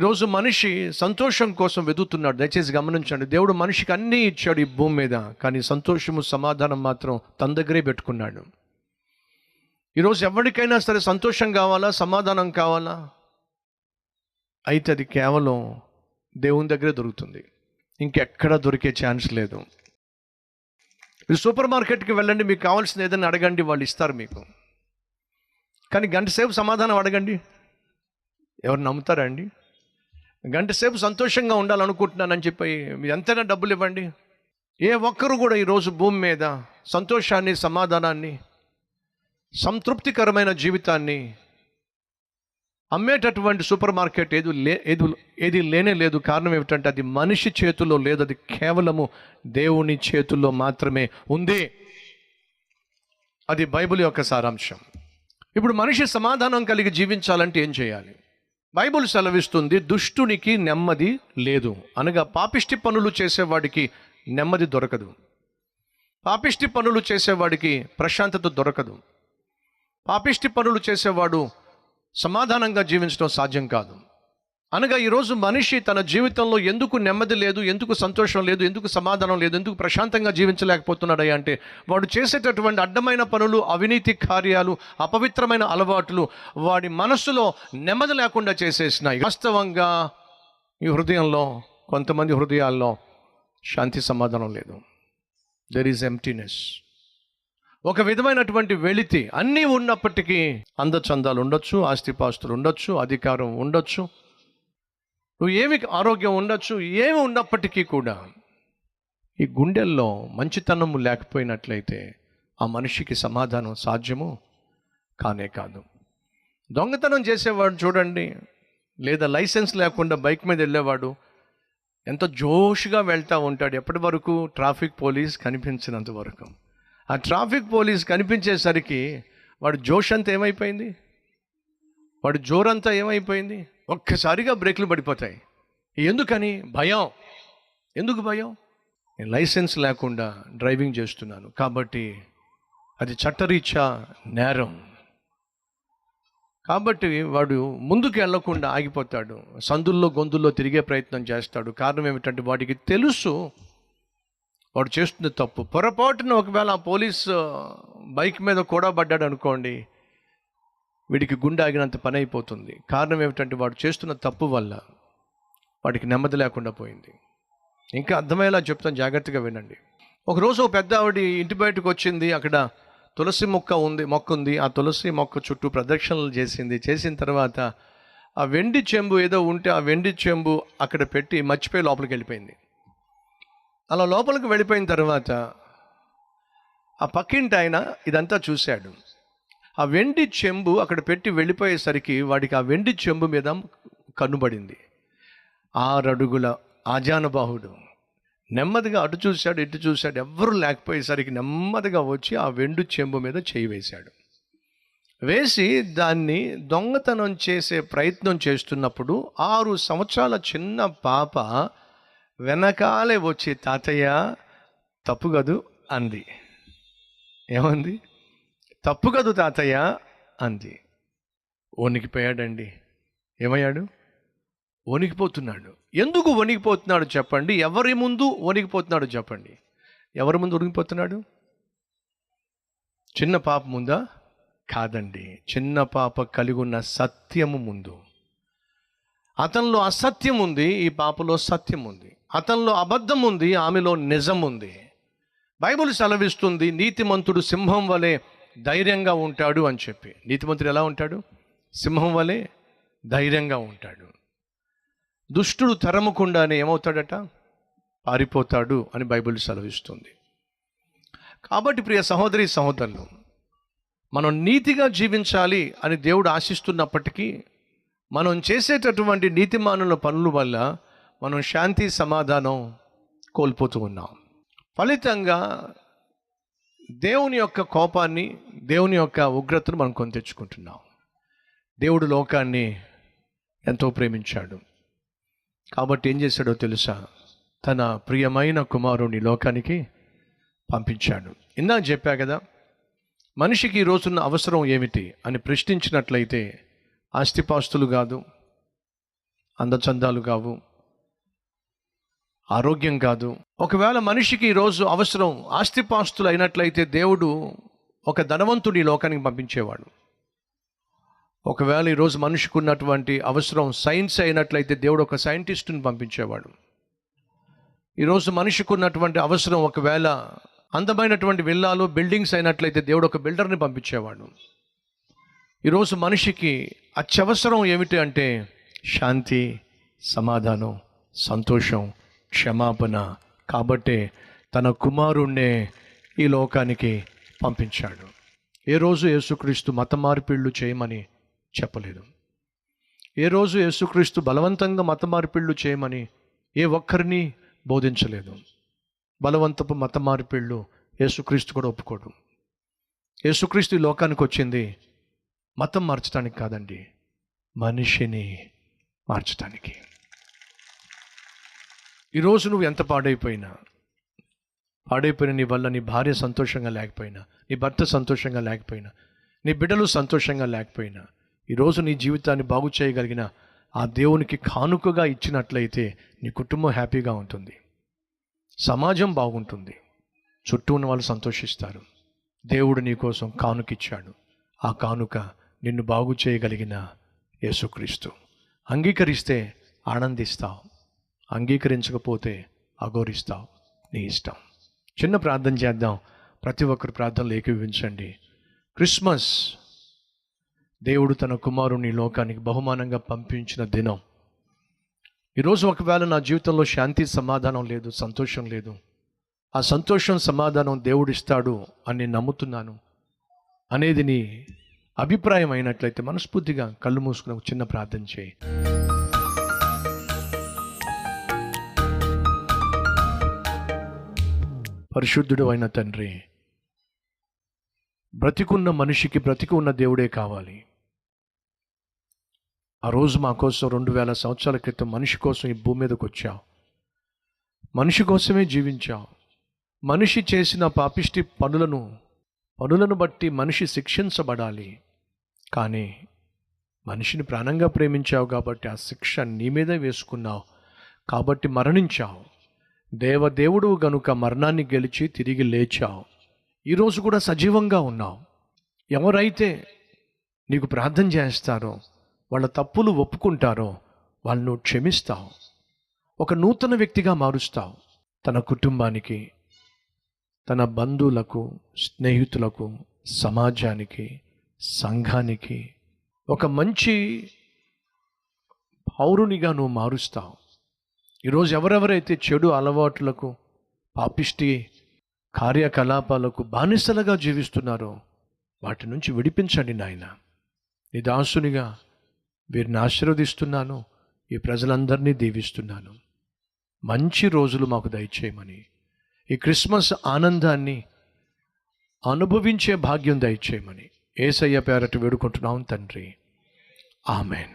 ఈరోజు మనిషి సంతోషం కోసం వెతుకుతున్నాడు దయచేసి గమనించండి. దేవుడు మనిషికి అన్నీ ఇచ్చాడు ఈ భూమి మీద కానీ సంతోషము సమాధానం మాత్రం తన దగ్గరే పెట్టుకున్నాడు. ఈరోజు ఎవరికైనా సరే సంతోషం కావాలా? సమాధానం కావాలా? అయితే అది కేవలం దేవుని దగ్గరే దొరుకుతుంది. ఇంకెక్కడ దొరికే ఛాన్స్ లేదు. మీరు సూపర్ మార్కెట్కి వెళ్ళండి మీకు కావాల్సిన ఏదైనా అడగండి వాళ్ళు ఇస్తారు మీకు. కానీ గంట సేపు సమాధానం అడగండి. ఎవరు నమ్ముతారా అండి? గంట సేపు సంతోషంగా ఉండాలనుకుంటున్నానని చెప్పి మీరు ఎంతైనా డబ్బులు ఇవ్వండి. ఏ ఒక్కరు కూడా ఈరోజు భూమి మీద సంతోషాన్ని సమాధానాన్ని సంతృప్తికరమైన జీవితాన్ని అమ్మేటటువంటి సూపర్ మార్కెట్ ఏది లే ఏది ఏది లేనే లేదు. కారణం ఏమిటంటే అది మనిషి చేతుల్లో లేదు. అది కేవలము దేవుని చేతుల్లో మాత్రమే ఉంది. అది బైబిల్ యొక్క సారాంశం. ఇప్పుడు మనిషి సమాధానం కలిగి జీవించాలంటే ఏం చేయాలి? బైబిల్ సెలవిస్తుంది దుష్టునికి నెమ్మది లేదు. అనగా పాపిష్టి పనులు చేసేవాడికి నెమ్మది దొరకదు. పాపిష్టి పనులు చేసేవాడికి ప్రశాంతత దొరకదు. పాపిష్టి పనులు చేసేవాడు సమాధానంగా జీవించడం సాధ్యం కాదు. అనగా ఈరోజు మనిషి తన జీవితంలో ఎందుకు నెమ్మది లేదు ఎందుకు సంతోషం లేదు ఎందుకు సమాధానం లేదు ఎందుకు ప్రశాంతంగా జీవించలేకపోతున్నాడయ్యా అంటే వాడు చేసేటటువంటి అడ్డమైన పనులు అవినీతి కార్యాలు అపవిత్రమైన అలవాట్లు వాడి మనస్సులో నెమ్మది లేకుండా చేసేసినాయి. వాస్తవంగా ఈ హృదయంలో కొంతమంది హృదయాల్లో శాంతి సమాధానం లేదు. దెర్ ఈజ్ ఎంటీనెస్ ఒక విధమైనటువంటి వెళితి అన్నీ ఉన్నప్పటికీ అందచందాలు ఉండొచ్చు ఆస్తిపాస్తులు ఉండొచ్చు అధికారం ఉండొచ్చు. నువ్వు ఏమి ఆరోగ్యం ఉండొచ్చు ఏమి ఉన్నప్పటికీ కూడా ఈ గుండెల్లో మంచితనము లేకపోయినట్లయితే ఆ మనిషికి సమాధానం సాధ్యము కానే కాదు. దొంగతనం చేసేవాడు చూడండి లేదా లైసెన్స్ లేకుండా బైక్ మీద వెళ్ళేవాడు ఎంత జోష్గా వెళ్తూ ఉంటాడు. ఎప్పటి వరకు? ట్రాఫిక్ పోలీస్ కనిపించినంత వరకు. ఆ ట్రాఫిక్ పోలీస్ కనిపించేసరికి వాడు జోష్ అంతా ఏమైపోయింది? వాడు జోరంతా ఏమైపోయింది? ఒక్కసారిగా బ్రేక్లు పడిపోతాయి. ఎందుకని? భయం. ఎందుకు భయం? నేను లైసెన్స్ లేకుండా డ్రైవింగ్ చేస్తున్నాను. కాబట్టి అది చట్టరీత్యా నేరం. కాబట్టి వాడు ముందుకు వెళ్ళకుండా ఆగిపోతాడు. సందుల్లో గొంతుల్లో తిరిగే ప్రయత్నం చేస్తాడు. కారణం ఏమిటంటే వాడికి తెలుసు వాడు చేస్తుంది తప్పు. పొరపాటున ఒకవేళ ఆ పోలీస్ బైక్ మీద కూడా పడ్డాడు అనుకోండి వీడికి గుండె ఆగినంత పని అయిపోతుంది. కారణం ఏమిటంటే వాడు చేస్తున్న తప్పు వల్ల వాడికి నెమ్మది లేకుండా పోయింది. ఇంకా అర్థమయ్యేలా చెప్తాను జాగ్రత్తగా వినండి. ఒకరోజు ఒక పెద్ద ఆవిడ ఇంటి బయటకు వచ్చింది. అక్కడ తులసి మొక్క ఉంది మొక్క ఉంది. ఆ తులసి మొక్క చుట్టూ ప్రదక్షిణలు చేసింది. చేసిన తర్వాత ఆ వెండి చెంబు ఏదో ఉంటే ఆ వెండి చెంబు అక్కడ పెట్టి మర్చిపోయి లోపలికి వెళ్ళిపోయింది. అలా లోపలికి వెళ్ళిపోయిన తర్వాత ఆ పక్కింటి ఆయన ఇదంతా చూశాడు. ఆ వెండి చెంబు అక్కడ పెట్టి వెళ్ళిపోయేసరికి వాడికి ఆ వెండి చెంబు మీద కన్నుబడింది. ఆరడుగుల ఆజానుబాహుడు నెమ్మదిగా అటు చూశాడు ఇటు చూశాడు. ఎవ్వరూ లేకపోయేసరికి నెమ్మదిగా వచ్చి ఆ వెండు చెంబు మీద చేయి వేశాడు. వేసి దాన్ని దొంగతనం చేసే ప్రయత్నం చేస్తున్నప్పుడు ఆరు సంవత్సరాల చిన్న పాప వెనకాలే వచ్చి తాతయ్య తప్పు కదూ? అంది. ఏమంది? తప్పు కదు తాతయ్య అంది. వణికిపోయాడండి. ఏమయ్యాడు? వణికిపోతున్నాడు. ఎందుకు వణికిపోతున్నాడు చెప్పండి? ఎవరి ముందు వణికిపోతున్నాడు చెప్పండి. ఎవరి ముందు వణికిపోతున్నాడు? చిన్న పాప ముందా? కాదండి. చిన్న పాప కలిగి ఉన్న సత్యము ముందు. అతనిలో అసత్యం ఉంది ఈ పాపలో సత్యం ఉంది. అతనిలో అబద్ధం ఉంది ఆమెలో నిజం ఉంది. బైబిల్ సెలవిస్తుంది నీతిమంతుడు సింహం వలె ధైర్యంగా ఉంటాడు అని చెప్పి. నీతిమంతుడు ఎలా ఉంటాడు? సింహం వలె ధైర్యంగా ఉంటాడు. దుష్టుడు తరమకుండానే ఏమవుతాడట? పారిపోతాడు అని బైబిల్ సెలవిస్తుంది. కాబట్టి ప్రియ సహోదరి సహోదరులు మనం నీతిగా జీవించాలి అని దేవుడు ఆశిస్తున్నప్పటికీ మనం చేసేటటువంటి నీతిమానుల పనుల వల్ల మనం శాంతి సమాధానం కోల్పోతూ ఉన్నాం. ఫలితంగా దేవుని యొక్క కోపాన్ని దేవుని యొక్క ఉగ్రతను మనం కొని తెచ్చుకుంటున్నాం. దేవుడు లోకాన్ని ఎంతో ప్రేమించాడు. కాబట్టి ఏం చేశాడో తెలుసా? తన ప్రియమైన కుమారుని లోకానికి పంపించాడు. ఇందాక చెప్పా కదా మనిషికి ఈ రోజున్న అవసరం ఏమిటి అని ప్రశ్నించినట్లయితే ఆస్తిపాస్తులు కాదు అందచందాలు కావు ఆరోగ్యం కాదు. ఒకవేళ మనిషికి ఈరోజు అవసరం ఆస్తిపాస్తులు అయినట్లయితే దేవుడు ఒక ధనవంతుడి ఈ లోకానికి పంపించేవాడు. ఒకవేళ ఈరోజు మనిషికి ఉన్నటువంటి అవసరం సైన్స్ అయినట్లయితే దేవుడు ఒక సైంటిస్టుని పంపించేవాడు. ఈరోజు మనిషికి ఉన్నటువంటి అవసరం ఒకవేళ అందమైనటువంటి విల్లాలు బిల్డింగ్స్ అయినట్లయితే దేవుడు ఒక బిల్డర్ని పంపించేవాడు. ఈరోజు మనిషికి అత్యవసరం ఏమిటి అంటే శాంతి సమాధానం సంతోషం క్షమాపణ కాబట్టే తన కుమారుణ్ణే ఈ లోకానికి పంపించాడు. ఏ రోజు యేసుక్రీస్తు మత మార్పిళ్ళు చేయమని చెప్పలేదు. ఏ రోజు యేసుక్రీస్తు బలవంతంగా మత మార్పిళ్ళు చేయమని ఏ ఒక్కరిని బోధించలేదు. బలవంతపు మత మార్పిళ్ళు యేసుక్రీస్తు కూడా ఒప్పుకోడు. యేసుక్రీస్తు ఈ లోకానికి వచ్చింది మతం మార్చడానికి కాదండి మనిషిని మార్చడానికి ఈరోజు నువ్వు ఎంత పాడైపోయినా పాడైపోయిన నీ వల్ల నీ భార్య సంతోషంగా లేకపోయినా నీ భర్త సంతోషంగా లేకపోయినా నీ బిడ్డలు సంతోషంగా లేకపోయినా ఈరోజు నీ జీవితాన్ని బాగు చేయగలిగిన ఆ దేవునికి కానుకగా ఇచ్చినట్లయితే నీ కుటుంబం హ్యాపీగా ఉంటుంది. సమాజం బాగుంటుంది. చుట్టూ ఉన్న వాళ్ళు సంతోషిస్తారు. దేవుడు నీ కోసం కానుకిచ్చాడు. ఆ కానుక నిన్ను బాగు చేయగలిగిన యేసుక్రీస్తు. అంగీకరిస్తే ఆనందిస్తావు అంగీకరించకపోతే అఘోరిస్తావు నీ ఇష్టం. చిన్న ప్రార్థన చేద్దాం. ప్రతి ఒక్కరు ప్రార్థనలు ఏకీవించండి క్రిస్మస్ దేవుడు తన కుమారుని లోకానికి బహుమానంగా పంపించిన దినం. ఈరోజు ఒకవేళ నా జీవితంలో శాంతి సమాధానం లేదు సంతోషం లేదు ఆ సంతోషం సమాధానం దేవుడిస్తాడు అని నేను నమ్ముతున్నాను అనేది నీ అభిప్రాయం అయినట్లయితే మనస్ఫూర్తిగా కళ్ళు మూసుకుని ఒక చిన్న ప్రార్థన చేయి. పరిశుద్ధుడు అయిన తండ్రి బ్రతికున్న మనిషికి బ్రతికి ఉన్న దేవుడే కావాలి. ఆ రోజు మా కోసం రెండు వేల సంవత్సరాల క్రితం మనిషి కోసం ఈ భూమి మీదకి వచ్చావు మనిషి కోసమే జీవించావు మనిషి చేసిన పాపిష్టి పనులను పనులను బట్టి మనిషి శిక్షించబడాలి. కానీ మనిషిని ప్రాణంగా ప్రేమించావు కాబట్టి ఆ శిక్ష నీ మీదే వేసుకున్నావు. కాబట్టి మరణించావు. దేవదేవుడు గనుక మరణాన్ని గెలిచి తిరిగి లేచావు ఈరోజు కూడా సజీవంగా ఉన్నావు. ఎవరైతే నీకు ప్రార్థన చేస్తారో వాళ్ళ తప్పులు ఒప్పుకుంటారో వాళ్ళను క్షమిస్తావు. ఒక నూతన వ్యక్తిగా మారుస్తావు. తన కుటుంబానికి తన బంధువులకు స్నేహితులకు సమాజానికి సంఘానికి ఒక మంచి పౌరునిగా నువ్వు మారుస్తావు. ఈరోజు ఎవరెవరైతే చెడు అలవాట్లకు పాపిష్టి కార్యకలాపాలకు బానిసలుగా జీవిస్తున్నారో వాటి నుంచి విడిపించండి నాయన. నీ దాసునిగా వీరిని ఆశీర్వదిస్తున్నాను ఈ ప్రజలందరినీ దీవిస్తున్నాను. మంచి రోజులు మాకు దయచేయమని ఈ క్రిస్మస్ ఆనందాన్ని అనుభవించే భాగ్యం దయచేయమని ఏసయ్య పేరటి వేడుకుంటున్నాం తండ్రి. ఆమెన్.